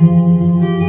Música